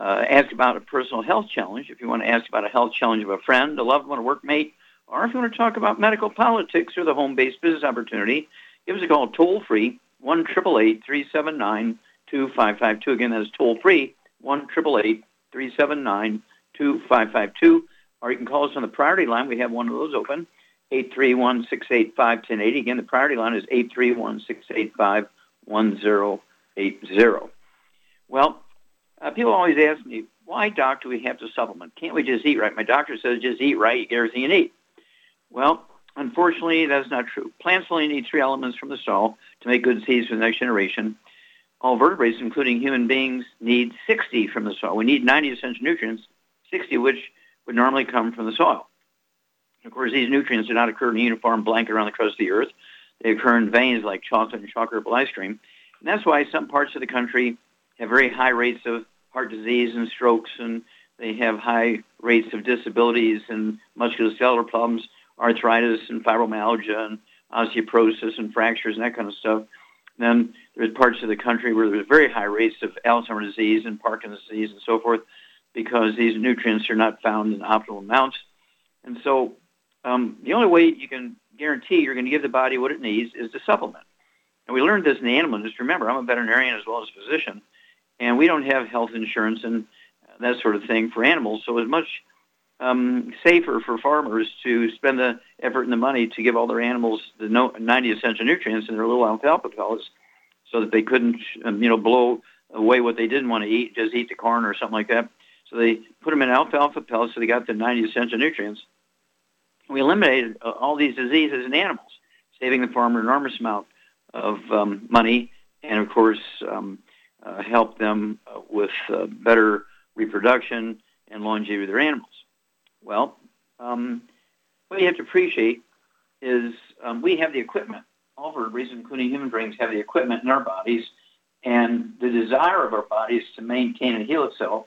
uh, ask about a personal health challenge, if you want to ask about a health challenge of a friend, a loved one, a workmate, or if you want to talk about medical politics or the home-based business opportunity, give us a call toll-free, 1 379 2552 Again, that is toll-free, 1 379 2552 or you can call us on the priority line. We have one of those open, 831-685-1080. Again, the priority line is 831-685-1080. Well, uh, people always ask me, why, doc, do we have to supplement? Can't we just eat right? My doctor says just eat right, get everything you need. Well, unfortunately, that's not true. Plants only need three elements from the soil to make good seeds for the next generation. All vertebrates, including human beings, need 60 from the soil. We need 90 essential nutrients, 60 of which would normally come from the soil. Of course, these nutrients do not occur in a uniform blanket around the crust of the earth. They occur in veins like chocolate and chocolate ice cream. And that's why some parts of the country have very high rates of heart disease and strokes, and they have high rates of disabilities and musculoskeletal problems, arthritis and fibromyalgia and osteoporosis and fractures and that kind of stuff. Then there's parts of the country where there's very high rates of Alzheimer's disease and Parkinson's disease and so forth because these nutrients are not found in optimal amounts. And so um, the only way you can guarantee you're going to give the body what it needs is to supplement. And we learned this in the animal industry. Remember, I'm a veterinarian as well as a physician, and we don't have health insurance and that sort of thing for animals. So it's much um, safer for farmers to spend the effort and the money to give all their animals the 90 essential nutrients in their little alfalfa pellets so that they couldn't, um, you know, blow away what they didn't want to eat, just eat the corn or something like that. So they put them in alfalfa pellets so they got the 90 essential nutrients. We eliminated uh, all these diseases in animals, saving the farmer an enormous amount of um, money and, of course, um, uh, help them uh, with uh, better reproduction and longevity of their animals. Well, um, what you have to appreciate is um, we have the equipment. All vertebrates, including human beings, have the equipment in our bodies, and the desire of our bodies to maintain and heal itself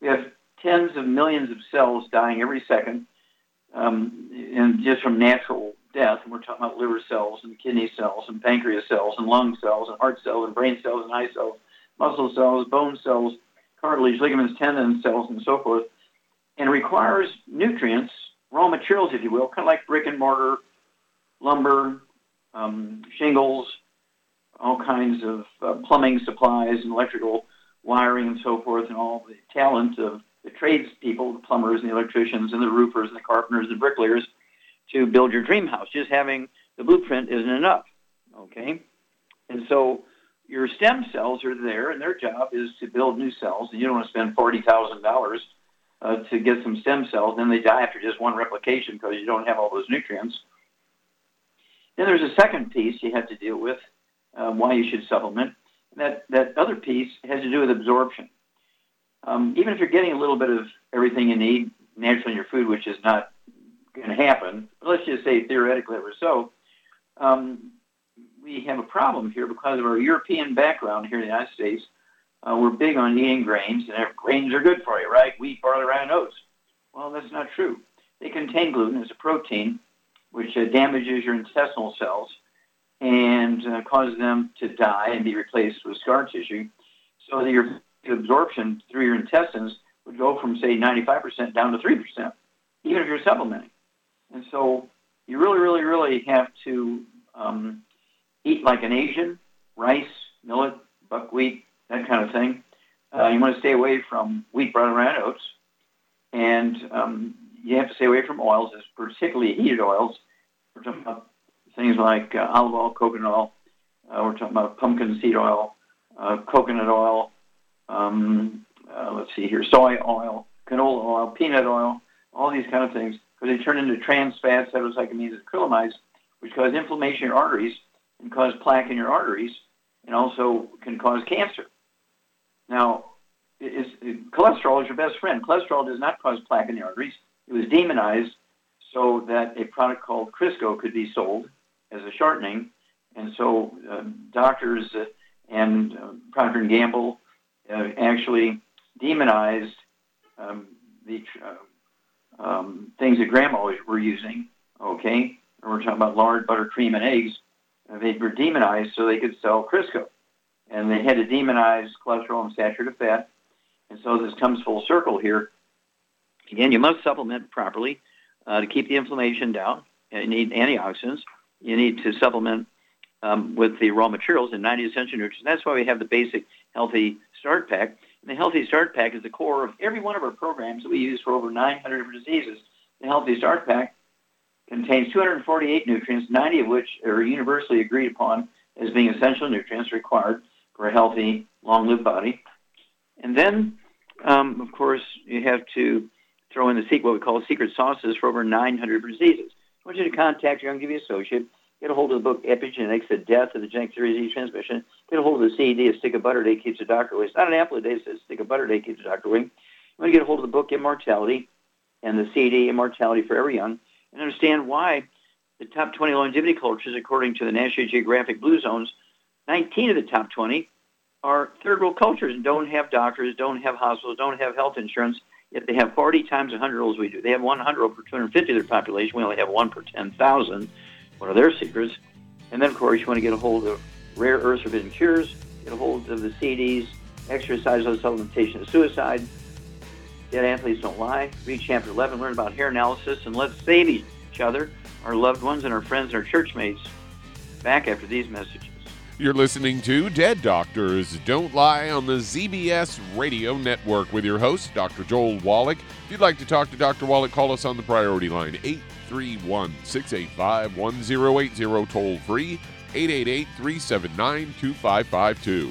we have tens of millions of cells dying every second, um, and just from natural death. And we're talking about liver cells and kidney cells and pancreas cells and lung cells and heart cells and brain cells and eye cells, muscle cells, bone cells, cartilage, ligaments, tendon cells, and so forth. And requires nutrients, raw materials, if you will, kind of like brick and mortar, lumber, um, shingles, all kinds of uh, plumbing supplies and electrical wiring and so forth, and all the talent of the tradespeople, the plumbers and the electricians and the roofers and the carpenters and the bricklayers to build your dream house. Just having the blueprint isn't enough, okay? And so your stem cells are there, and their job is to build new cells, and you don't want to spend $40,000 uh, to get some stem cells. Then they die after just one replication because you don't have all those nutrients. Then there's a second piece you have to deal with, um, why you should supplement, that, that other piece has to do with absorption. Um, even if you're getting a little bit of everything you need naturally in your food, which is not going to happen, let's just say theoretically it was so, um, we have a problem here because of our European background here in the United States. Uh, we're big on eating grains, and grains are good for you, right? Wheat, barley, rye, and oats. Well, that's not true. They contain gluten as a protein, which uh, damages your intestinal cells and uh, cause them to die and be replaced with scar tissue. So that your absorption through your intestines would go from, say, 95% down to 3%, even if you're supplementing. And so you really, really, really have to um, eat like an Asian, rice, millet, buckwheat, that kind of thing. Uh, you want to stay away from wheat, brown, and oats, and um, you have to stay away from oils, particularly heated oils. We're talking about things like uh, olive oil, coconut oil. Uh, we're talking about pumpkin seed oil, uh, coconut oil. Um, uh, let's see here, soy oil, canola oil, peanut oil, all these kind of things, because they turn into trans fats, heterocyclamines, and acrylamides, which cause inflammation in your arteries and cause plaque in your arteries, and also can cause cancer. Now, cholesterol is your best friend. Cholesterol does not cause plaque in the arteries. It was demonized so that a product called Crisco could be sold as a shortening, and so uh, doctors uh, and uh, Procter and Gamble uh, actually demonized um, the uh, um, things that grandma were using. Okay, we're talking about lard, butter, cream, and eggs. They were demonized so they could sell Crisco, and they had to demonize cholesterol and saturated fat. And so this comes full circle here. Again, you must supplement properly uh, to keep the inflammation down. You need antioxidants. You need to supplement um, with the raw materials and 90 essential nutrients. That's why we have the basic healthy start pack. And the healthy start pack is the core of every one of our programs that we use for over 900 different diseases. The healthy start pack contains 248 nutrients, 90 of which are universally agreed upon as being essential nutrients required for a healthy, long-lived body. And then, um, of course, you have to throw in the secret, what we call secret sauces for over 900 diseases. I want you to contact your Youngevity associate Get a hold of the book Epigenetics, The Death of the Genetic Theory Disease Transmission. Get a hold of the CED, A Stick of Butter Day Keeps the Doctor Away. It's not an apple a day, it's a stick of butter day keeps the doctor away. You want to get a hold of the book Immortality and the CD Immortality Forever Young, and understand why the top 20 longevity cultures, according to the National Geographic Blue Zones, 19 of the top 20 are third world cultures and don't have doctors, don't have hospitals, don't have health insurance, yet they have 40 times 100 olds we do. They have 100 per 250 of their population. We only have one per 10,000 What are their secrets. And then, of course, you want to get a hold of rare earth forbidden cures, get a hold of the CDs, exercise, supplementation of suicide. Dead athletes don't lie. Read chapter 11, learn about hair analysis, and let's save each other, our loved ones, and our friends and our church mates. Back after these messages. You're listening to Dead Doctors Don't Lie on the ZBS Radio Network with your host, Dr. Joel Wallach. If you'd like to talk to Dr. Wallach, call us on the priority line, 831 685 1080, toll free, 888 379 2552.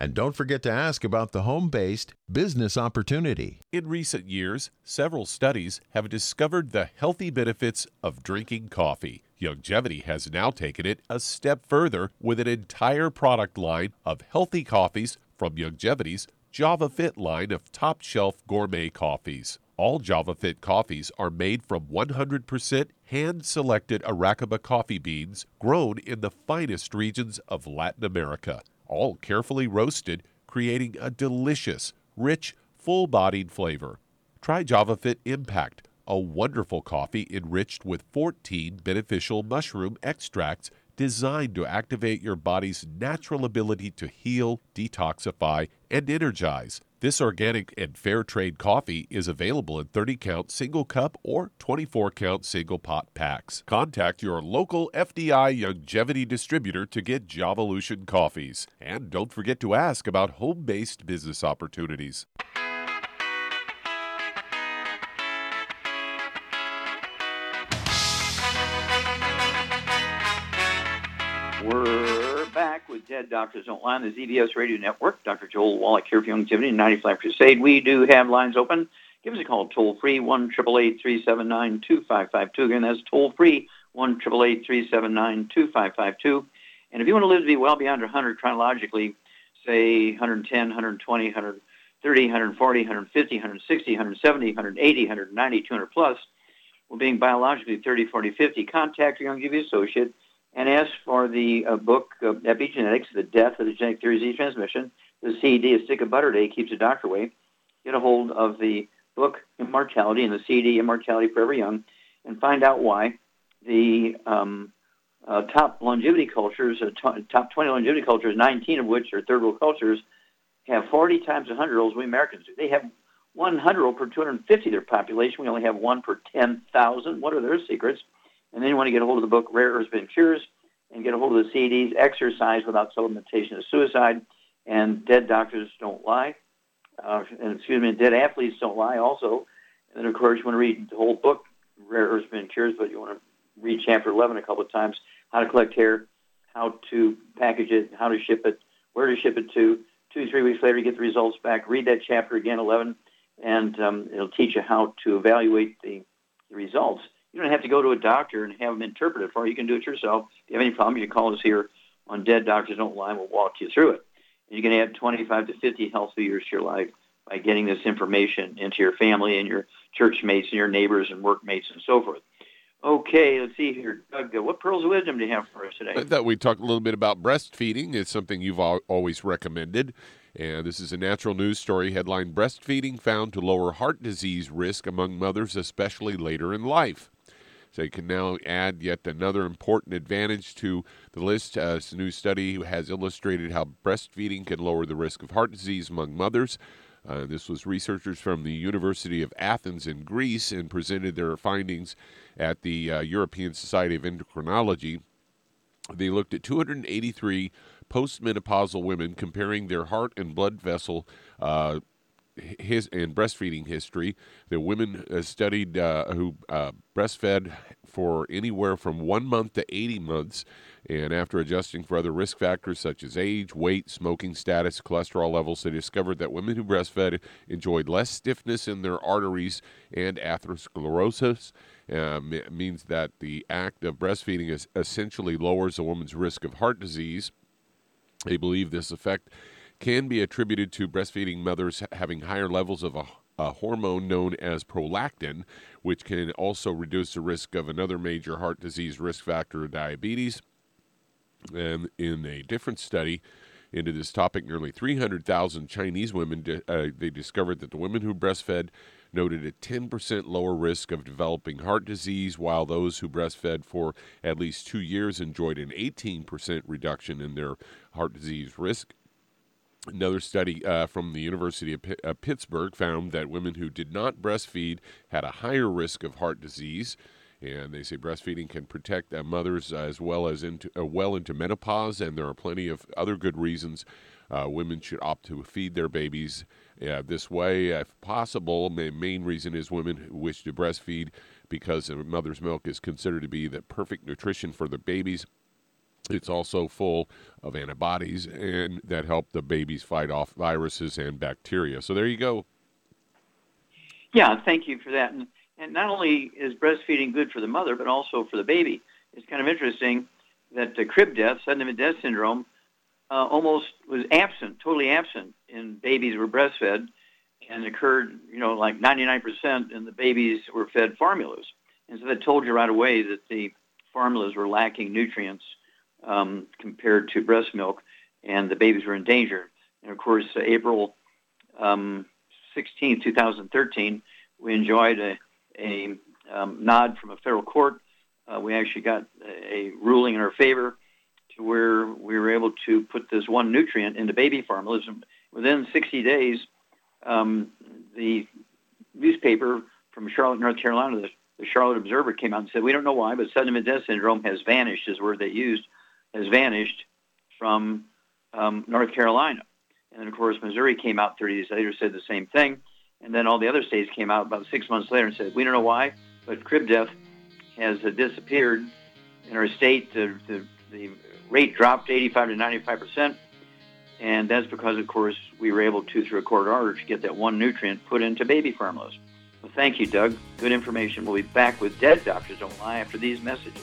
And don't forget to ask about the home based business opportunity. In recent years, several studies have discovered the healthy benefits of drinking coffee. Youngevity has now taken it a step further with an entire product line of healthy coffees from Youngevity's Java Fit line of top shelf gourmet coffees. All Java Fit coffees are made from 100% hand selected Arabica coffee beans grown in the finest regions of Latin America all carefully roasted, creating a delicious, rich, full bodied flavor. Try JavaFit Impact, a wonderful coffee enriched with 14 beneficial mushroom extracts designed to activate your body's natural ability to heal, detoxify, and energize. This organic and fair trade coffee is available in 30 count single cup or 24 count single pot packs. Contact your local FDI Youngevity distributor to get Javalution coffees. And don't forget to ask about home based business opportunities. We're back with Dead Doctors Don't Lie on the ZBS Radio Network. Dr. Joel Wallach here for Youngevity and 95 Crusade. We do have lines open. Give us a call toll free, 1 379 2552. Again, that's toll free, 1 379 2552. And if you want to live to be well beyond 100 chronologically, say 110, 120, 130, 140, 150, 160, 170, 180, 190, 200 plus, well, being biologically 30, 40, 50, contact your Youngevity associate and as for the uh, book uh, Epigenetics, The Death of the Genetic Theory of Disease Transmission. The CD, A Stick of Butter Day, Keeps the Doctor Away. Get a hold of the book Immortality and the CD Immortality Forever Young and find out why the um, uh, top longevity cultures, uh, t- top 20 longevity cultures, 19 of which are third world cultures, have 40 times 100 year olds we Americans do. They have 100 per 250 of their population. We only have one per 10,000. What are their secrets? And then you want to get a hold of the book Rare Earths Forbidden Cures and get a hold of the CDs Exercise Without Supplementation of Suicide and Dead Doctors Don't Lie. Uh, and excuse me, Dead Athletes Don't Lie also. And then, of course, you want to read the whole book, Rare Earths Forbidden Cures, but you want to read chapter 11 a couple of times, how to collect hair, how to package it, how to ship it, where to ship it to. Two, three weeks later, you get the results back. Read that chapter again, 11, and um, it'll teach you how to evaluate the, the results. You don't have to go to a doctor and have them interpret it for you. You can do it yourself. If you have any problems, you can call us here on Dead Doctors Don't Lie. We'll walk you through it. And you can add 25 to 50 healthy years to your life by getting this information into your family and your church mates and your neighbors and workmates and so forth. Okay, let's see here. Doug, uh, what pearls of wisdom do you have for us today? I thought we'd talk a little bit about breastfeeding. It's something you've always recommended. And this is a natural news story headline Breastfeeding found to lower heart disease risk among mothers, especially later in life. So you can now add yet another important advantage to the list. Uh, this new study has illustrated how breastfeeding can lower the risk of heart disease among mothers. Uh, this was researchers from the University of Athens in Greece and presented their findings at the uh, European Society of Endocrinology. They looked at 283 postmenopausal women comparing their heart and blood vessel uh, his and breastfeeding history. The women uh, studied uh, who uh, breastfed for anywhere from one month to 80 months, and after adjusting for other risk factors such as age, weight, smoking status, cholesterol levels, they discovered that women who breastfed enjoyed less stiffness in their arteries and atherosclerosis. Uh, means that the act of breastfeeding is essentially lowers a woman's risk of heart disease. They believe this effect can be attributed to breastfeeding mothers having higher levels of a, a, hormone known as prolactin, which can also reduce the risk of another major heart disease risk factor, diabetes. And in a different study into this topic, nearly 300,000 Chinese women uh, they discovered that the women who breastfed noted a 10% lower risk of developing heart disease, while those who breastfed for at least two years enjoyed an 18% reduction in their heart disease risk. Another study uh, from the University of P- uh, Pittsburgh found that women who did not breastfeed had a higher risk of heart disease. And they say breastfeeding can protect uh, mothers as well as into uh, well into menopause, and there are plenty of other good reasons uh, women should opt to feed their babies uh, this way, if possible. The main reason is women wish to breastfeed because mother's milk is considered to be the perfect nutrition for the babies. It's also full of antibodies and that help the babies fight off viruses and bacteria. So there you go. Yeah, thank you for that. And, and not only is breastfeeding good for the mother, but also for the baby. It's kind of interesting that the crib death, sudden infant death syndrome, uh, almost was absent, totally absent in babies who were breastfed, and occurred, you know, like 99% in the babies who were fed formulas. And so that told you right away that the formulas were lacking nutrients um, compared to breast milk, and the babies were in danger. And of course, uh, April um, 16, 2013, we enjoyed a, a um, nod from a federal court. Uh, we actually got a, ruling in our favor to where we were able to put this one nutrient into baby formulas. Within 60 days, um, the newspaper from Charlotte, North Carolina, the, the Charlotte Observer, came out and said, "We don't know why, but sudden death syndrome has vanished." Is the word they used has vanished from um, North Carolina. And then, of course, Missouri came out 30 days later, said the same thing. And then all the other states came out about six months later and said, we don't know why, but crib death has uh, disappeared in our state. The, the, the rate dropped 85 to 95 percent, and that's because, of course, we were able to, through a court order, to get that one nutrient put into baby formulas. Well, thank you, Doug. Good information. We'll be back with Dead Doctors Don't Lie after these messages.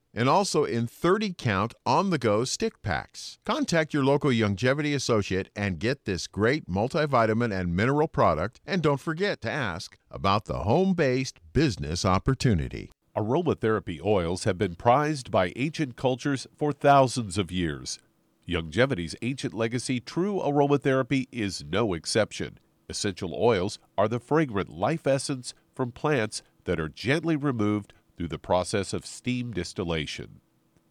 and also in 30 count on the go stick packs. Contact your local Youngevity associate and get this great multivitamin and mineral product. And don't forget to ask about the home based business opportunity. Aromatherapy oils have been prized by ancient cultures for thousands of years. Youngevity's ancient legacy, true aromatherapy, is no exception. Essential oils are the fragrant life essence from plants that are gently removed through the process of steam distillation.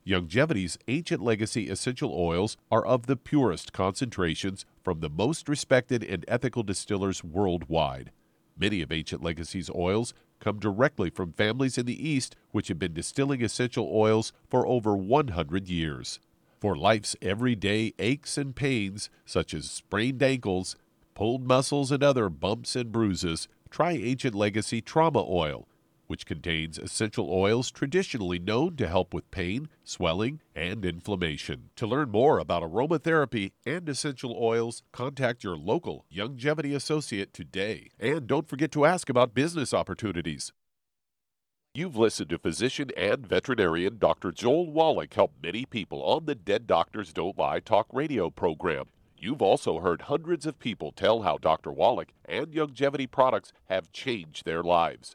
Youngevity's ancient legacy essential oils are of the purest concentrations from the most respected and ethical distillers worldwide. Many of Ancient Legacy's oils come directly from families in the East which have been distilling essential oils for over 100 years. For life's everyday aches and pains, such as sprained ankles, pulled muscles, and other bumps and bruises, try Ancient Legacy Trauma Oil which contains essential oils traditionally known to help with pain, swelling, and inflammation. To learn more about aromatherapy and essential oils, contact your local Youngevity associate today. And don't forget to ask about business opportunities. You've listened to physician and veterinarian Dr. Joel Wallach help many people on the Dead Doctors Don't Lie talk radio program. You've also heard hundreds of people tell how Dr. Wallach and Youngevity products have changed their lives.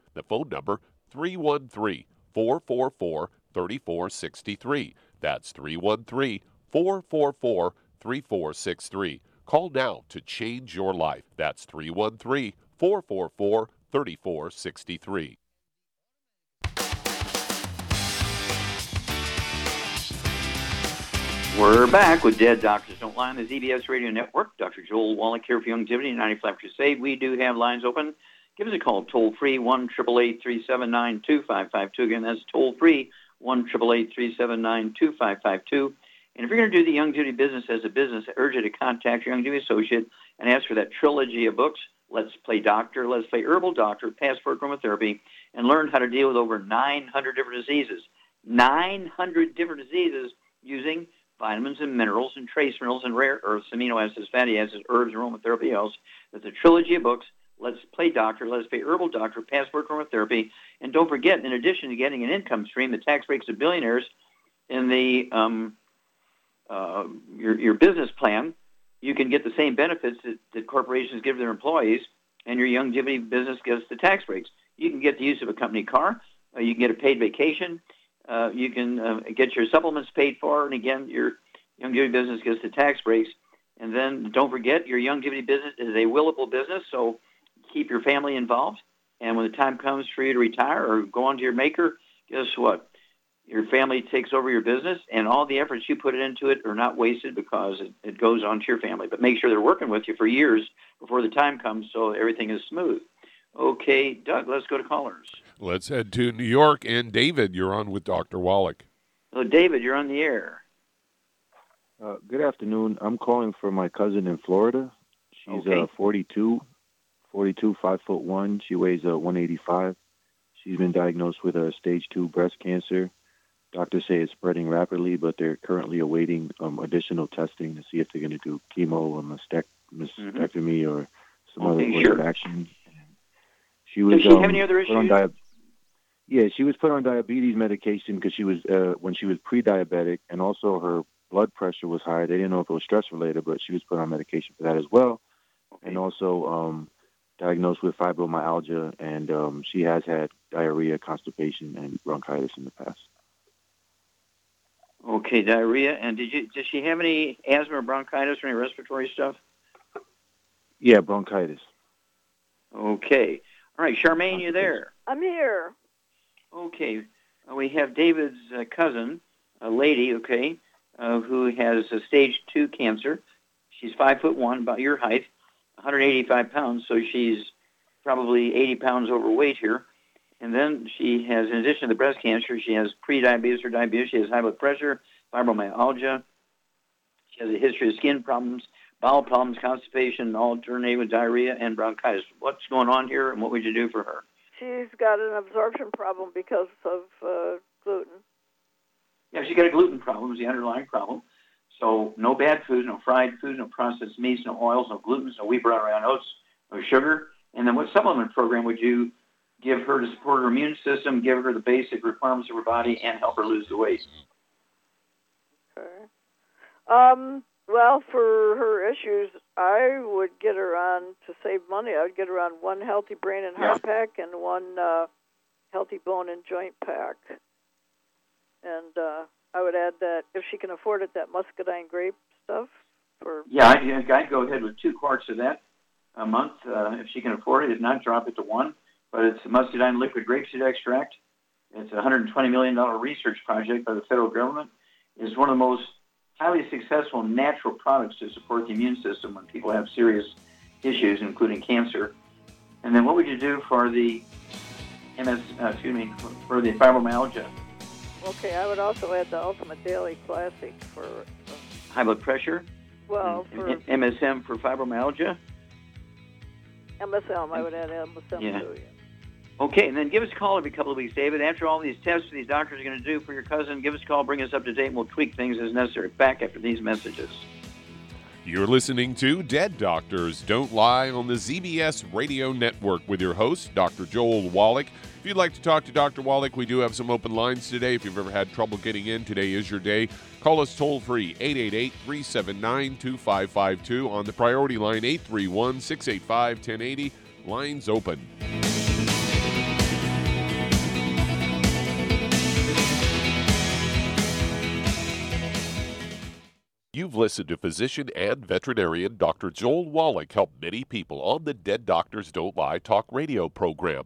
the phone number 313 444 3463. That's 313 444 3463. Call now to change your life. That's 313 444 3463. We're back with Dead Doctors Don't Lie on the ZBS Radio Network. Dr. Joel Wallach here for Youngevity 95 Crusade. We do have lines open give us a call toll free one triple eight three seven nine two five five two. Again, that's toll free one triple eight three seven nine two five five two. And if you're going to do the Youngevity business as a business, I urge you to contact your Youngevity associate and ask for that trilogy of books. Let's play doctor, let's play herbal doctor, passport aromatherapy, and learn how to deal with over 900 different diseases. 900 different diseases using vitamins and minerals and trace minerals and rare earths, amino acids, fatty acids, herbs, aromatherapy else. That's a trilogy of books. Let's play doctor. Let's play herbal doctor, passport aromatherapy. And don't forget, in addition to getting an income stream, the tax breaks of billionaires in the um, uh, your, your business plan, you can get the same benefits that, that corporations give their employees, and your Youngevity business gets the tax breaks. You can get the use of a company car. Uh, you can get a paid vacation. Uh, you can uh, get your supplements paid for, and again, your Youngevity business gets the tax breaks And then don't forget, your Youngevity business is a willable business, so keep your family involved. And when the time comes for you to retire or go on to your maker, guess what? Your family takes over your business, and all the efforts you put into it are not wasted because it, it goes on to your family. But make sure they're working with you for years before the time comes so everything is smooth. Okay, Doug, let's go to callers. Let's head to New York. And David, you're on with Dr. Wallach. Hello, David, you're on the air. Uh, good afternoon. I'm calling for my cousin in Florida. She's Okay. uh, 42, 42, 5 foot 1. She weighs uh, 185. She's been diagnosed with a stage 2 breast cancer. Doctors say it's spreading rapidly, but they're currently awaiting um, additional testing to see if they're going to do chemo or mastec- mastectomy or some other Okay, course sure. of action. She was Does she have um, any other issues? dia- yeah, she was put on diabetes medication because she was uh, when she was pre-diabetic, and also her blood pressure was high. They didn't know if it was stress related, but she was put on medication for that as well, and also um, diagnosed with fibromyalgia, and um, she has had diarrhea, constipation, and bronchitis in the past. Okay, diarrhea. And did you does she have any asthma or bronchitis or any respiratory stuff? Yeah, bronchitis. Okay. All right, Charmaine, you there? I'm here. Okay. Uh, we have David's uh, cousin, a lady, okay, uh, who has a stage two cancer. She's five foot one, about your height, 185 pounds, so she's probably 80 pounds overweight here. And then she has, in addition to the breast cancer, she has pre-diabetes or diabetes. She has high blood pressure, fibromyalgia. She has a history of skin problems, bowel problems, constipation, alternating with diarrhea and bronchitis. What's going on here, and what would you do for her? She's got an absorption problem because of uh, gluten. Yeah, she's got a gluten problem, is the underlying problem. So no bad foods, no fried foods, no processed meats, no oils, no gluten, no wheat, brown, round oats, no sugar. And then what supplement program would you give her to support her immune system, give her the basic requirements of her body, and help her lose the weight? Okay. Um, well, for her issues, I would get her on to save money. I would get her on one healthy brain and heart pack and one uh, healthy bone and joint pack. And uh, I would add that if she can afford it, that muscadine grape stuff for Yeah, I'd, I'd go ahead with two quarts of that a month uh, if she can afford it. If not, drop it to one. But it's muscadine liquid grapeseed extract. It's a $120 million research project by the federal government. It's one of the most highly successful natural products to support the immune system when people have serious issues, including cancer. And then what would you do for the MS, uh, excuse me, for, for the fibromyalgia? Okay, I would also add the Ultimate Daily Classic for, uh, High blood pressure, well, and- for and MSM for fibromyalgia. MSM. I would add MSM Yeah. too. Yeah. Okay, and then give us a call every couple of weeks, David. After all these tests these doctors are going to do for your cousin, give us a call, bring us up to date, and we'll tweak things as necessary. Back after these messages. You're listening to Dead Doctors Don't Lie on the ZBS Radio Network with your host, Dr. Joel Wallach. If you'd like to talk to Dr. Wallach, we do have some open lines today. If you've ever had trouble getting in, today is your day. Call us toll free, 888 379 2552. On the priority line, 831 685 1080. Lines open. You've listened to physician and veterinarian Dr. Joel Wallach help many people on the Dead Doctors Don't Lie talk radio program.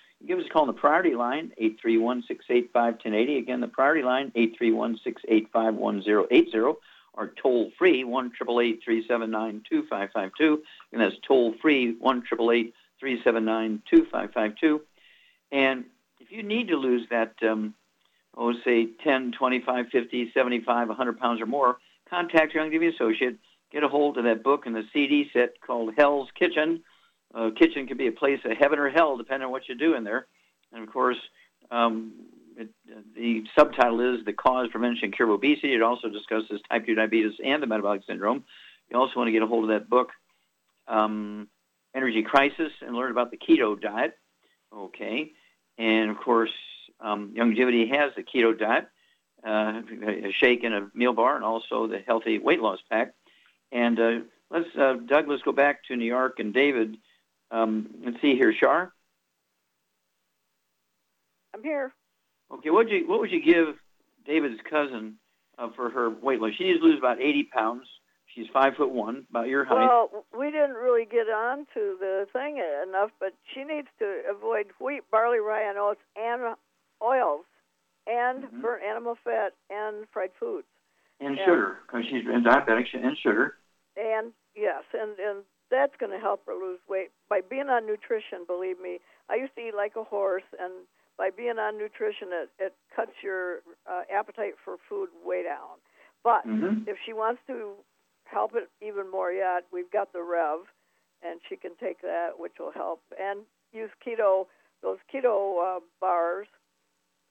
Give us a call on the priority line, 831-685-1080. Again, the priority line, 831-685-1080, or toll free, 1-888-379-2552. And that's toll free, 1-888-379-2552. And if you need to lose that, um, oh, say 10, 25, 50, 75, 100 pounds or more, contact your Youngevity associate. Get a hold of that book and the CD set called Hell's Kitchen uh, kitchen can be a place of heaven or hell, depending on what you do in there. And of course, um, it, the subtitle is The Cause, Prevention, and Cure of Obesity. It also discusses type 2 diabetes and the metabolic syndrome. You also want to get a hold of that book, um, Energy Crisis, and learn about the keto diet. Okay. And of course, um, Youngevity has the keto diet, uh, a shake and a meal bar, and also the healthy weight loss pack. And uh, let's, uh, Doug, let's go back to New York and David. Um, let's see here, Shar. I'm here. Okay, what would you what would you give David's cousin uh, for her weight loss? She needs to lose about 80 pounds. She's five foot one, about your height. Well, we didn't really get on to the thing enough, but she needs to avoid wheat, barley, rye, and oats, and oils, and Mhm. burnt animal fat, and fried foods. and yeah. sugar, because she's diabetic, and sugar. And yes, and and that's going to help her lose weight by being on nutrition. Believe me, I used to eat like a horse, and by being on nutrition, it it cuts your uh, appetite for food way down. But Mhm. if she wants to help it even more yet, we've got the Rev, and she can take that, which will help, and use keto those keto uh, bars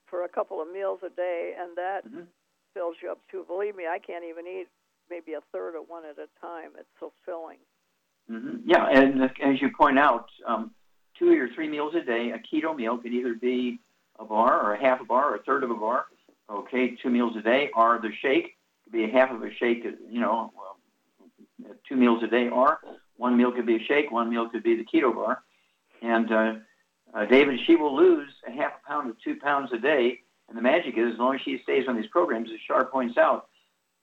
for a couple of meals a day, and that Mhm. fills you up too. Believe me, I can't even eat maybe a third of one at a time. It's so filling. Hmm Yeah, and as you point out, um, two or three meals a day, a keto meal could either be a bar or a half a bar or a third of a bar. Okay, two meals a day, or the shake could be a half of a shake. You know, well, two meals a day, or one meal could be a shake, one meal could be the keto bar. And uh, uh, David, she will lose a half a pound to two pounds a day. And the magic is, as long as she stays on these programs, as Shar points out,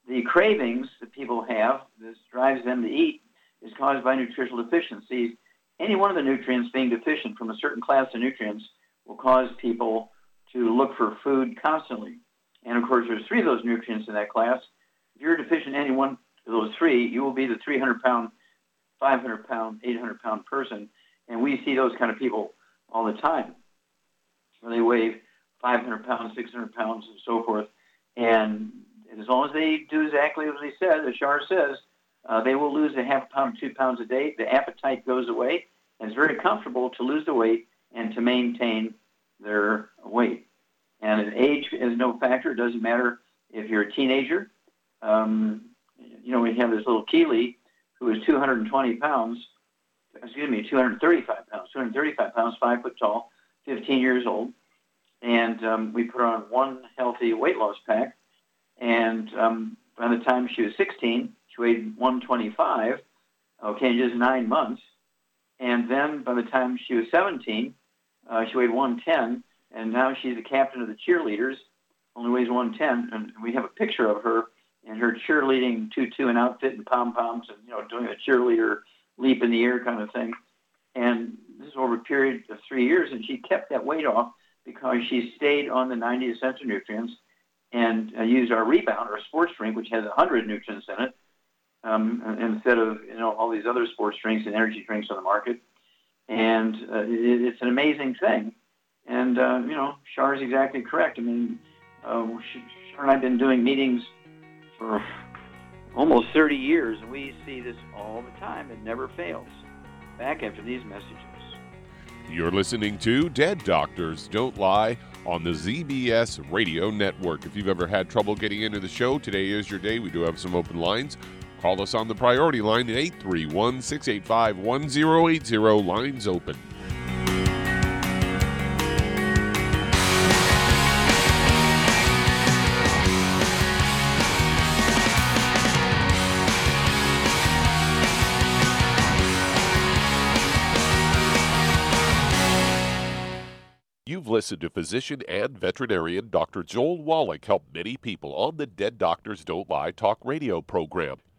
the cravings that people have, this drives them to eat, is caused by nutritional deficiencies. Any one of the nutrients being deficient from a certain class of nutrients will cause people to look for food constantly. And of course, there's three of those nutrients in that class. If you're deficient in any one of those three, you will be the 300 pound, 500 pound, 800 pound person. And we see those kind of people all the time. Where they weigh 500 pounds, 600 pounds, and so forth. And as long as they do exactly as they said, as Shar says, uh, they will lose a half pound, two pounds a day. The appetite goes away, and it's very comfortable to lose the weight and to maintain their weight. And age is no factor. It doesn't matter if you're a teenager. Um, you know, we have this little Keeley who is 220 pounds, excuse me, 235 pounds, 235 pounds, five foot tall, 15 years old. And um, we put her on one healthy weight loss pack. And um, by the time she was 16, she weighed 125, okay, in just nine months. And then by the time she was 17, uh, she weighed 110, and now she's the captain of the cheerleaders, only weighs 110. And we have a picture of her in her cheerleading tutu and outfit and pom poms, and you know, doing a cheerleader leap in the air kind of thing. And this is over a period of three years, and she kept that weight off because she stayed on the 90 essential nutrients and uh, used our rebound, our sports drink, which has 100 nutrients in it, um, instead of you know all these other sports drinks and energy drinks on the market. And uh, it, it's an amazing thing. And uh, you know, Shar is exactly correct. I mean, uh, Shar and I've been doing meetings for almost 30 years, and we see this all the time. It never fails. Back after these messages. You're listening to Dead Doctors Don't Lie on the ZBS Radio Network. If you've ever had trouble getting into the show, today is your day. We do have some open lines. Call us on the priority line at 831 685 1080. Lines open. You've listened to physician and veterinarian Dr. Joel Wallach help many people on the Dead Doctors Don't Lie talk radio program.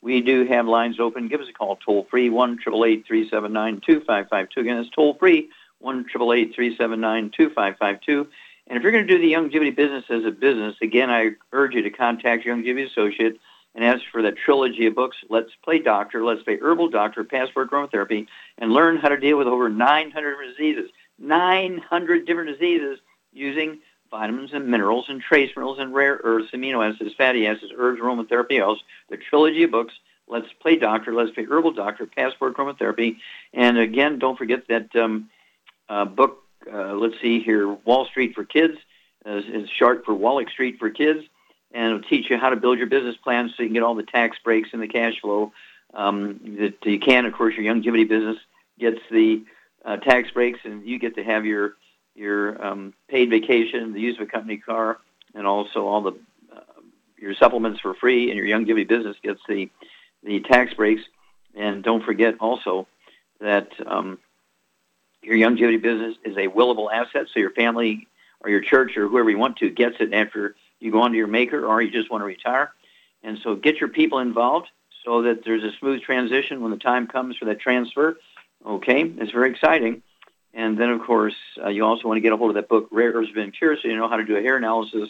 We do have lines open. Give us a call toll free, 1 2552 Again, it's toll free, 1 2552 And if you're going to do the Youngevity business as a business, again, I urge you to contact Youngevity Associate and ask for that trilogy of books, Let's Play Doctor, Let's Play Herbal Doctor, Passport Aromatherapy, and learn how to deal with over 900 diseases. 900 different diseases using vitamins and minerals and trace minerals and rare earths, amino acids, fatty acids, herbs, aromatherapy oils, the trilogy of books, Let's Play Doctor, Let's Play Herbal Doctor, Passport Aromatherapy. And again, don't forget that um, uh, book, uh, let's see here, Wall Street for Kids, uh, is short for Wallach Street for Kids, and it'll teach you how to build your business plan so you can get all the tax breaks and the cash flow um, that you can. Of course, your Youngevity business gets the uh, tax breaks, and you get to have your your um, paid vacation, the use of a company car, and also all the uh, your supplements for free. And your Youngevity business gets the the tax breaks. And don't forget also that um, your Youngevity business is a willable asset, so your family or your church or whoever you want to gets it after you go on to your maker or you just want to retire. And so get your people involved so that there's a smooth transition when the time comes for that transfer. Okay, it's very exciting. And then, of course, uh, you also want to get a hold of that book, Rare Earths Been so you know how to do a hair analysis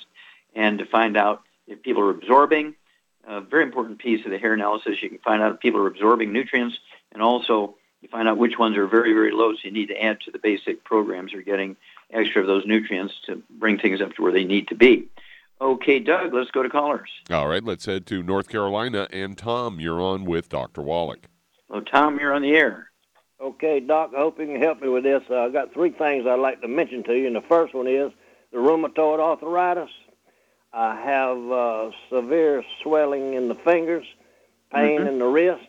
and to find out if people are absorbing. A very important piece of the hair analysis. You can find out if people are absorbing nutrients, and also you find out which ones are very, very low, so you need to add to the basic programs or getting extra of those nutrients to bring things up to where they need to be. Okay, Doug, let's go to callers. All right, let's head to North Carolina. And Tom, you're on with Dr. Wallach. Well, Tom, you're on the air. Okay, Doc, I hope you can help me with this. Uh, I've got three things I'd like to mention to you, and the first one is the rheumatoid arthritis. I have uh, severe swelling in the fingers, pain Mhm. in the wrist,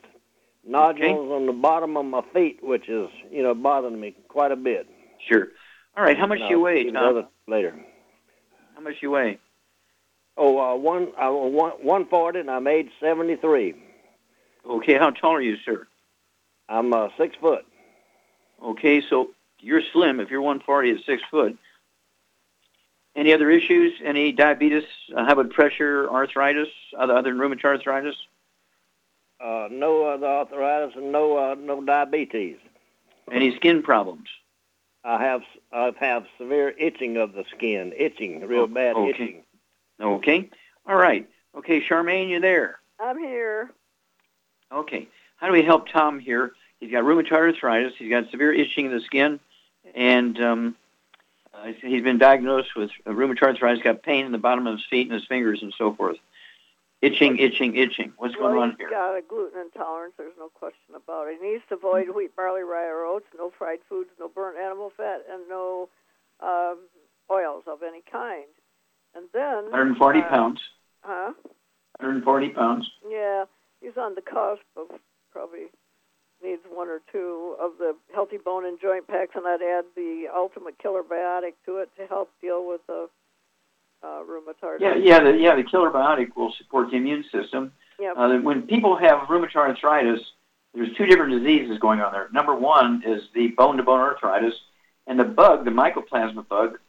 nodules Okay. on the bottom of my feet, which is, you know, bothering me quite a bit. Sure. All right, how much do you weigh, Tom? later. How much do you weigh? Oh, uh, one, uh, one, 140, and I'm age 73. Okay, how tall are you, sir? I'm uh, six foot. Okay, so you're slim if you're 140 at six foot. Any other issues? Any diabetes, uh, high blood pressure, arthritis, other, other than rheumatoid arthritis? Uh, no other arthritis and no uh, no diabetes. Any skin problems? I have I have severe itching of the skin, itching, real bad okay. itching. Okay. All right. Okay, Charmaine, you there? I'm here. Okay. How do we help Tom here? He's got rheumatoid arthritis. He's got severe itching of the skin, and um, uh, he's been diagnosed with rheumatoid arthritis. He's got pain in the bottom of his feet and his fingers and so forth. Itching, itching, itching. What's well, going on here? He's got a gluten intolerance. There's no question about it. He needs to avoid wheat, barley, rye, or oats. No fried foods, no burnt animal fat, and no um, oils of any kind. And then 140 uh, pounds. Huh? 140 pounds. Yeah, he's on the cusp of probably needs one or two of the healthy bone and joint packs, and I'd add the ultimate killer biotic to it to help deal with the uh, rheumatoid. Yeah, yeah, the, yeah. The killer biotic will support the immune system. Yep. Uh, when people have rheumatoid arthritis, there's two different diseases going on there. Number one is the bone-to-bone arthritis, and the bug, the mycoplasma bug,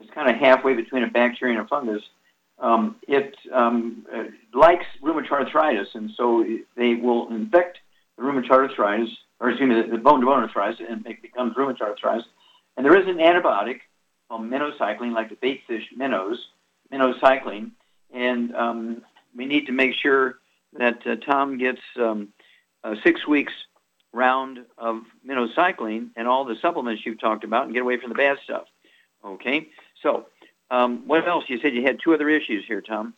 is kind of halfway between a bacteria and a fungus. Um, it um, uh, likes rheumatoid arthritis, and so they will infect the rheumatoid arthritis, or excuse me, the, bone-to-bone arthritis, and it becomes rheumatoid arthritis. And there is an antibiotic called minocycline, like the bait fish minnows, minocycline, and um, we need to make sure that uh, Tom gets um, a six weeks round of minocycline and all the supplements you've talked about, and get away from the bad stuff. Okay, so um, what else? You said you had two other issues here, Tom.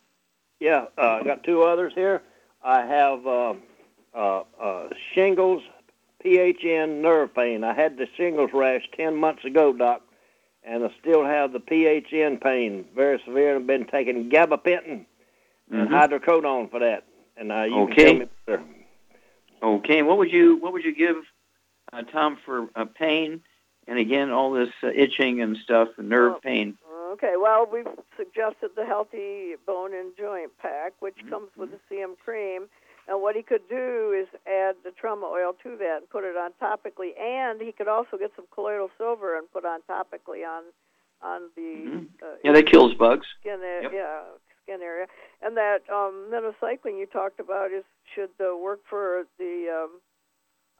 Yeah, uh, I got two others here. I have uh, uh, shingles, PHN nerve pain. I had the shingles rash 10 months ago, Doc, and I still have the PHN pain, very severe. and I've been taking gabapentin and Mhm. hydrocodone for that. And uh, you Okay. can tell me better. Okay, what would you what would you give uh, Tom for uh, pain, and again all this uh, itching and stuff, and nerve Oh. pain? Okay, well, we've suggested the healthy bone and joint pack, which Mm-hmm. comes with the CM cream. And what he could do is add the trauma oil to that and put it on topically, and he could also get some colloidal silver and put on topically on on the Mhm. uh, Yeah, that kills bugs. skin area, Yep. yeah skin area. And that um, minocycline you talked about is should uh, work for the um,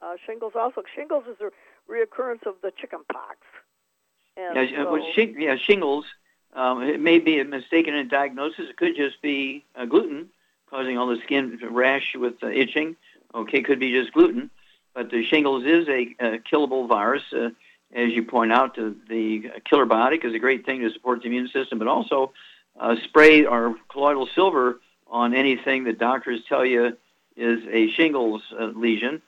uh, shingles. Also, shingles is a reoccurrence of the chicken pox. And Yeah, uh, so- with shing- yeah, shingles. Um, it may be a mistaken in diagnosis. It could just be uh, gluten causing all the skin rash with uh, itching. Okay, could be just gluten, but the shingles is a, a killable virus. Uh, as you point out, the, killer biotic is a great thing to support the immune system, but also uh, spray or colloidal silver on anything that doctors tell you is a shingles uh, lesion.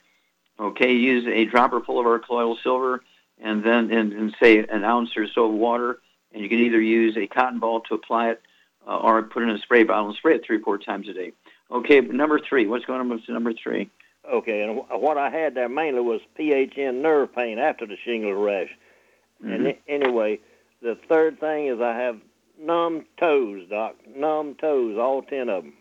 Okay, use a dropper full of our colloidal silver and then in, in say an ounce or so of water, and you can either use a cotton ball to apply it uh, or put in a spray bottle and spray it three or four times a day. Okay, number three. What's going on with number three? Okay, and what I had there mainly was PHN nerve pain after the shingles rash. And anyway, the third thing is I have numb toes, Doc. Numb toes, all ten of them.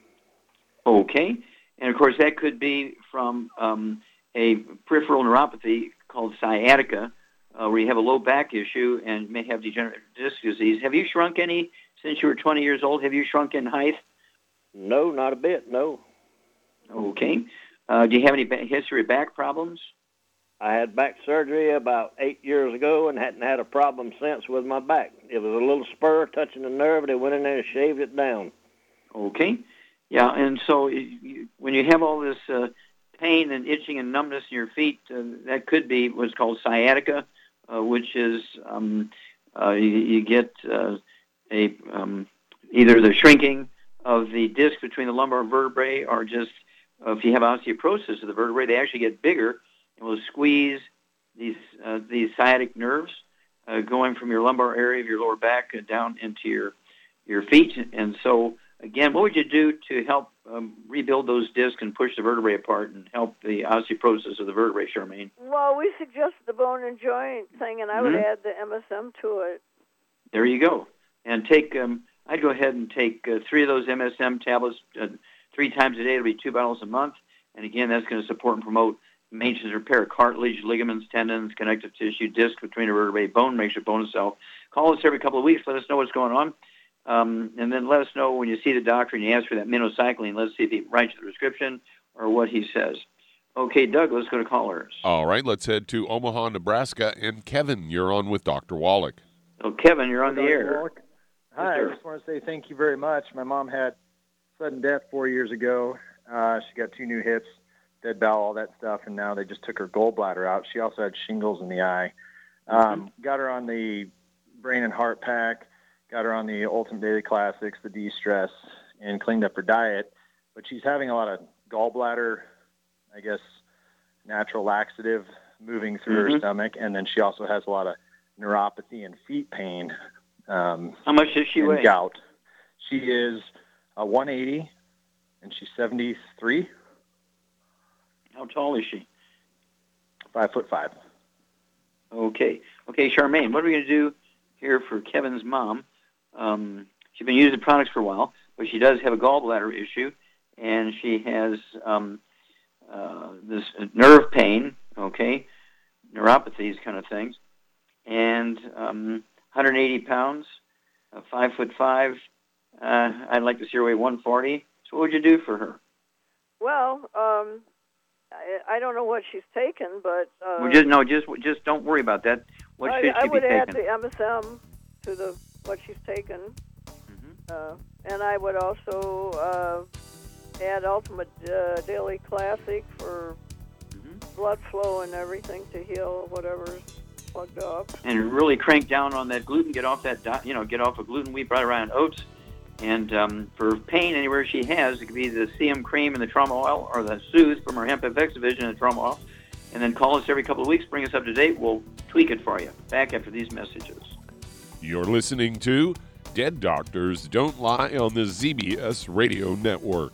Okay. And of course, that could be from um, a peripheral neuropathy called sciatica, uh, where you have a low back issue and may have degenerative disc disease. Have you shrunk any since you were 20 years old? Have you shrunk in height? No, not a bit. No. Okay. Uh, do you have any history of back problems? I had back surgery about eight years ago and hadn't had a problem since with my back. It was a little spur touching the nerve, and they went in there and shaved it down. Okay. Yeah, and so you, you- when you have all this uh, pain and itching and numbness in your feet, uh, that could be what's called sciatica, uh, which is um, uh, you, you get uh, a um, either the shrinking of the disc between the lumbar vertebrae, or just uh, if you have osteoporosis of the vertebrae, they actually get bigger and will squeeze these uh, these sciatic nerves uh, going from your lumbar area of your lower back down into your your feet. And so, again, what would you do to help um, rebuild those discs and push the vertebrae apart and help the osteoporosis of the vertebrae, Charmaine? Well, we suggested the bone and joint thing, and I would Mhm. add the MSM to it. There you go. And take, um, I'd go ahead and take uh, three of those MSM tablets uh, three times a day. It'll be two bottles a month. And again, that's going to support and promote maintenance and repair of cartilage, ligaments, tendons, connective tissue, disc between the vertebrae, bone, makes your bone itself. Call us every couple of weeks. Let us know what's going on. Um, and then let us know when you see the doctor and you ask for that minocycline. Let's see if he writes the prescription or what he says. Okay, Doug, let's go to callers. All right, let's head to Omaha, Nebraska. And Kevin, you're on with Dr. Wallach. So, Kevin, you're on the air. Wallach. Hi, sir. I just want to say thank you very much. My mom had sudden death four years ago. Uh, she got two new hips, dead bowel, all that stuff, and now they just took her gallbladder out. She also had shingles in the eye. Um, got her on the brain and heart pack, got her on the Ultimate Daily Classics, the de-stress, and cleaned up her diet. But she's having a lot of gallbladder, I guess, natural laxative moving through her Mhm. stomach, and then she also has a lot of neuropathy and feet pain. Um, How much does she weigh? gout. She is uh, 180, and she's 73, How tall is she? five foot five. Okay. Okay, Charmaine, what are we going to do here for Kevin's mom? Um, she's been using products for a while, but she does have a gallbladder issue, and she has um, uh, this nerve pain, okay, neuropathies kind of things, and um, 180 pounds, uh, five foot five. Uh, I'd like to see her weigh 140. So what would you do for her? Well, um, I, I don't know what she's taken, but uh, well, just no, just just don't worry about that. What I, should I would be add taking? the MSM to the what she's taken, Mm-hmm. uh, and I would also uh, add Ultimate uh, Daily Classic for Mm-hmm. blood flow and everything to heal whatever's plugged up. and really crank down on that gluten. Get off that, di- you know, get off of gluten wheat, brought around oats. And um, for pain anywhere she has, it could be the CM cream and the trauma oil, or the Soothe from her Hemp FX division and trauma oil. And then call us every couple of weeks, bring us up to date. We'll tweak it for you. Back after these messages. You're listening to Dead Doctors Don't Lie on the ZBS Radio Network.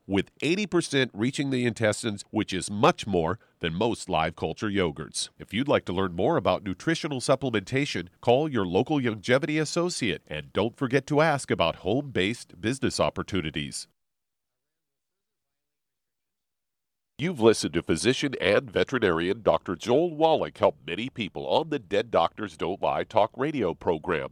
with 80% reaching the intestines, which is much more than most live culture yogurts. If you'd like to learn more about nutritional supplementation, call your local Youngevity associate and don't forget to ask about home based business opportunities. You've listened to physician and veterinarian Dr. Joel Wallach help many people on the Dead Doctors Don't Lie talk radio program.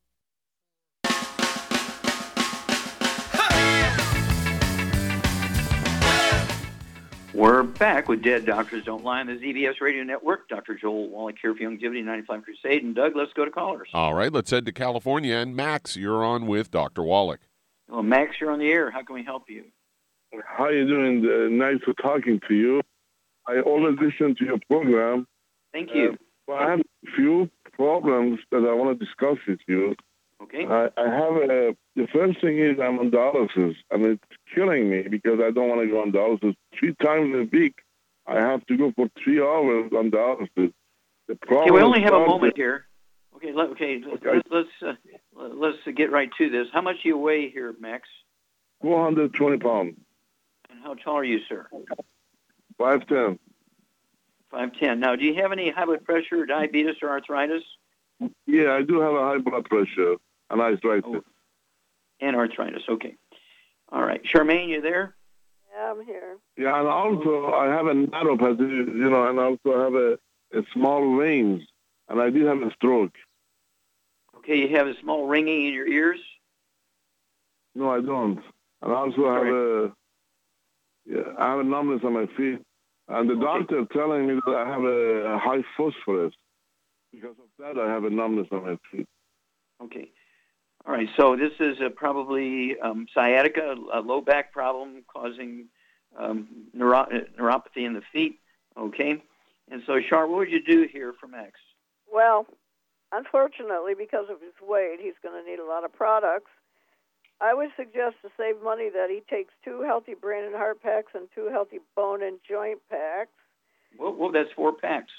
We're back with Dead Doctors Don't Lie on the ZBS Radio Network. Dr. Joel Wallach here for Youngevity 95 Crusade. And Doug, let's go to callers. All right, let's head to California. And Max, you're on with Dr. Wallach. Well, Max, you're on the air. How can we help you? How are you doing? Uh, nice to talking to you. I always listen to your program. Thank you. Uh, but I have a few problems that I want to discuss with you. Okay. I, I have a. The first thing is I'm on dialysis, and it's killing me because I don't want to go on dialysis three times a week. I have to go for three hours on dialysis. The problem. Okay, we only have a moment here. Okay, let, okay, let's let's, uh, let's get right to this. How much do you weigh here, Max? 420 pounds, And how tall are you, sir? five ten. Five ten. Now, do you have any high blood pressure, diabetes, or arthritis? Yeah, I do have a high blood pressure and arthritis. And arthritis. Okay. All right, Charmaine, you there? Yeah, I'm here. Yeah, and also I have a neuropathy, you know, and also I have a, a small veins, and I did have a stroke. Okay, you have a small ringing in your ears. No, I don't. And I also have a, yeah, I have a numbness on my feet, and the doctor telling me that I have a, a high phosphorus. Because of that, I have a numbness on my feet. Okay. All right. So this is uh, probably um, sciatica, a low back problem causing um, neuro- neuropathy in the feet. Okay. And so, Char, what would you do here for Max? Well, unfortunately, because of his weight, he's going to need a lot of products. I would suggest to save money that he takes two healthy brain and heart packs and two healthy bone and joint packs. Well, well that's four packs.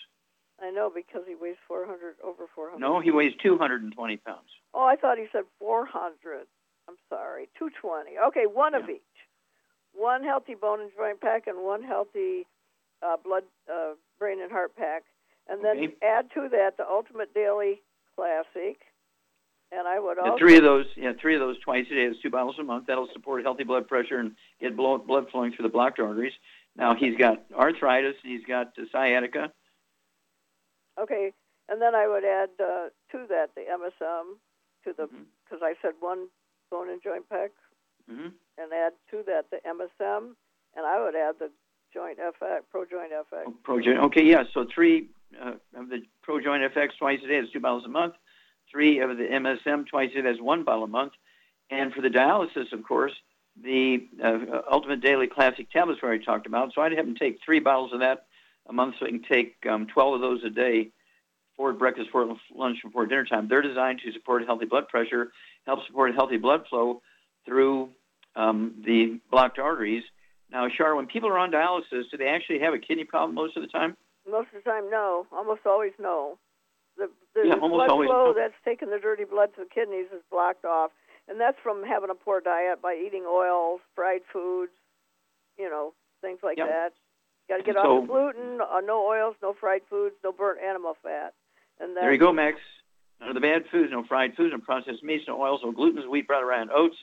I know because he weighs 400, over 400. No, he weighs 220 pounds. Oh, I thought he said 400. I'm sorry, 220. Okay, one of each. One healthy bone and joint pack and one healthy uh, blood, uh, brain and heart pack. And then Okay. add to that the Ultimate Daily Classic. And I would And also. three of those, yeah, three of those twice a day. is two bottles a month. That'll support healthy blood pressure and get blood flowing through the blocked arteries. Now he's got arthritis. And he's got uh, sciatica. Okay, and then I would add uh, to that the MSM to the Mm-hmm. because I said one bone and joint pack, hmm and add to that the MSM, and I would add the joint FX, Pro Joint FX. Projoint. Okay, yeah. So three uh, of the pro joint FX twice a day. That's two bottles a month. Three of the MSM twice a day. That's one bottle a month. And for the dialysis, of course, the uh, Ultimate Daily Classic tablets we already talked about. So I'd have him take three bottles of that a month, so he can take um, 12 of those a day for breakfast, for lunch, and for dinner time. They're designed to support healthy blood pressure, help support healthy blood flow through um, the blocked arteries. Now, Shar, when people are on dialysis, do they actually have a kidney problem most of the time? Most of the time, no. Almost always, no. The, the Yeah, almost blood always flow no. that's taking the dirty blood to the kidneys is blocked off, and that's from having a poor diet by eating oils, fried foods, you know, things like Yep. that. Got to get So- off the gluten, uh, no oils, no fried foods, no burnt animal fat. And then There you go, Max. None of the bad foods, no fried foods, no processed meats, no oils, no gluten, wheat, bread, rye, and oats.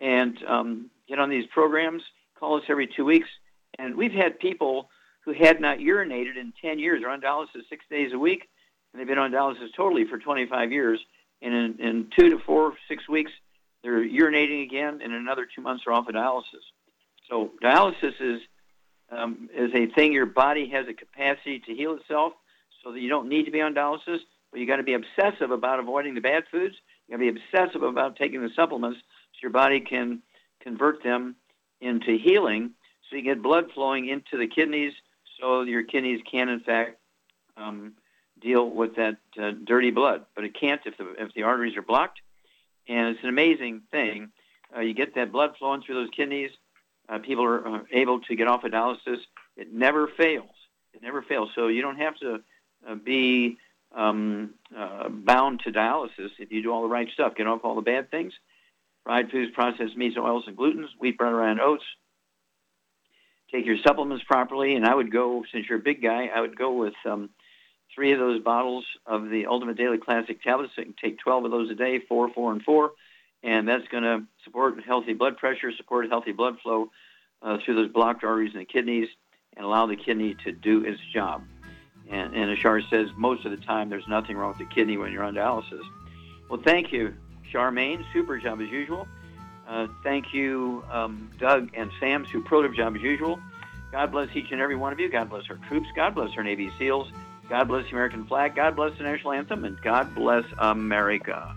And um, get on these programs. Call us every two weeks. And we've had people who had not urinated in 10 years are on dialysis six days a week, and they've been on dialysis totally for 25 years. And in, in two to four, six weeks, they're urinating again, and another two months, they're off of dialysis. So dialysis is um, is a thing your body has a capacity to heal itself, so that you don't need to be on dialysis. But you got to be obsessive about avoiding the bad foods. You got to be obsessive about taking the supplements, so your body can convert them into healing, so you get blood flowing into the kidneys, so your kidneys can in fact um, deal with that uh, dirty blood. But it can't if the if the arteries are blocked. And it's an amazing thing. Uh, you get that blood flowing through those kidneys. Uh, people are uh, able to get off of dialysis. It never fails. It never fails. So you don't have to be um, uh, bound to dialysis if you do all the right stuff. Get off all the bad things. Fried foods, processed meats, oils, and glutens, wheat, rye, and oats. Take your supplements properly, and I would go, since you're a big guy, I would go with um, three of those bottles of the Ultimate Daily Classic tablets. So you can take 12 of those a day, four, four, and four, and that's going to support healthy blood pressure, support healthy blood flow uh, through those blocked arteries in the kidneys, and allow the kidney to do its job. And, and Ashar says most of the time there's nothing wrong with the kidney when you're on dialysis. Well, thank you, Charmaine. Super job as usual. Uh, thank you, um, Doug and Sam. Superlative job as usual. God bless each and every one of you. God bless our troops. God bless our Navy SEALs. God bless the American flag. God bless the national anthem. And God bless America.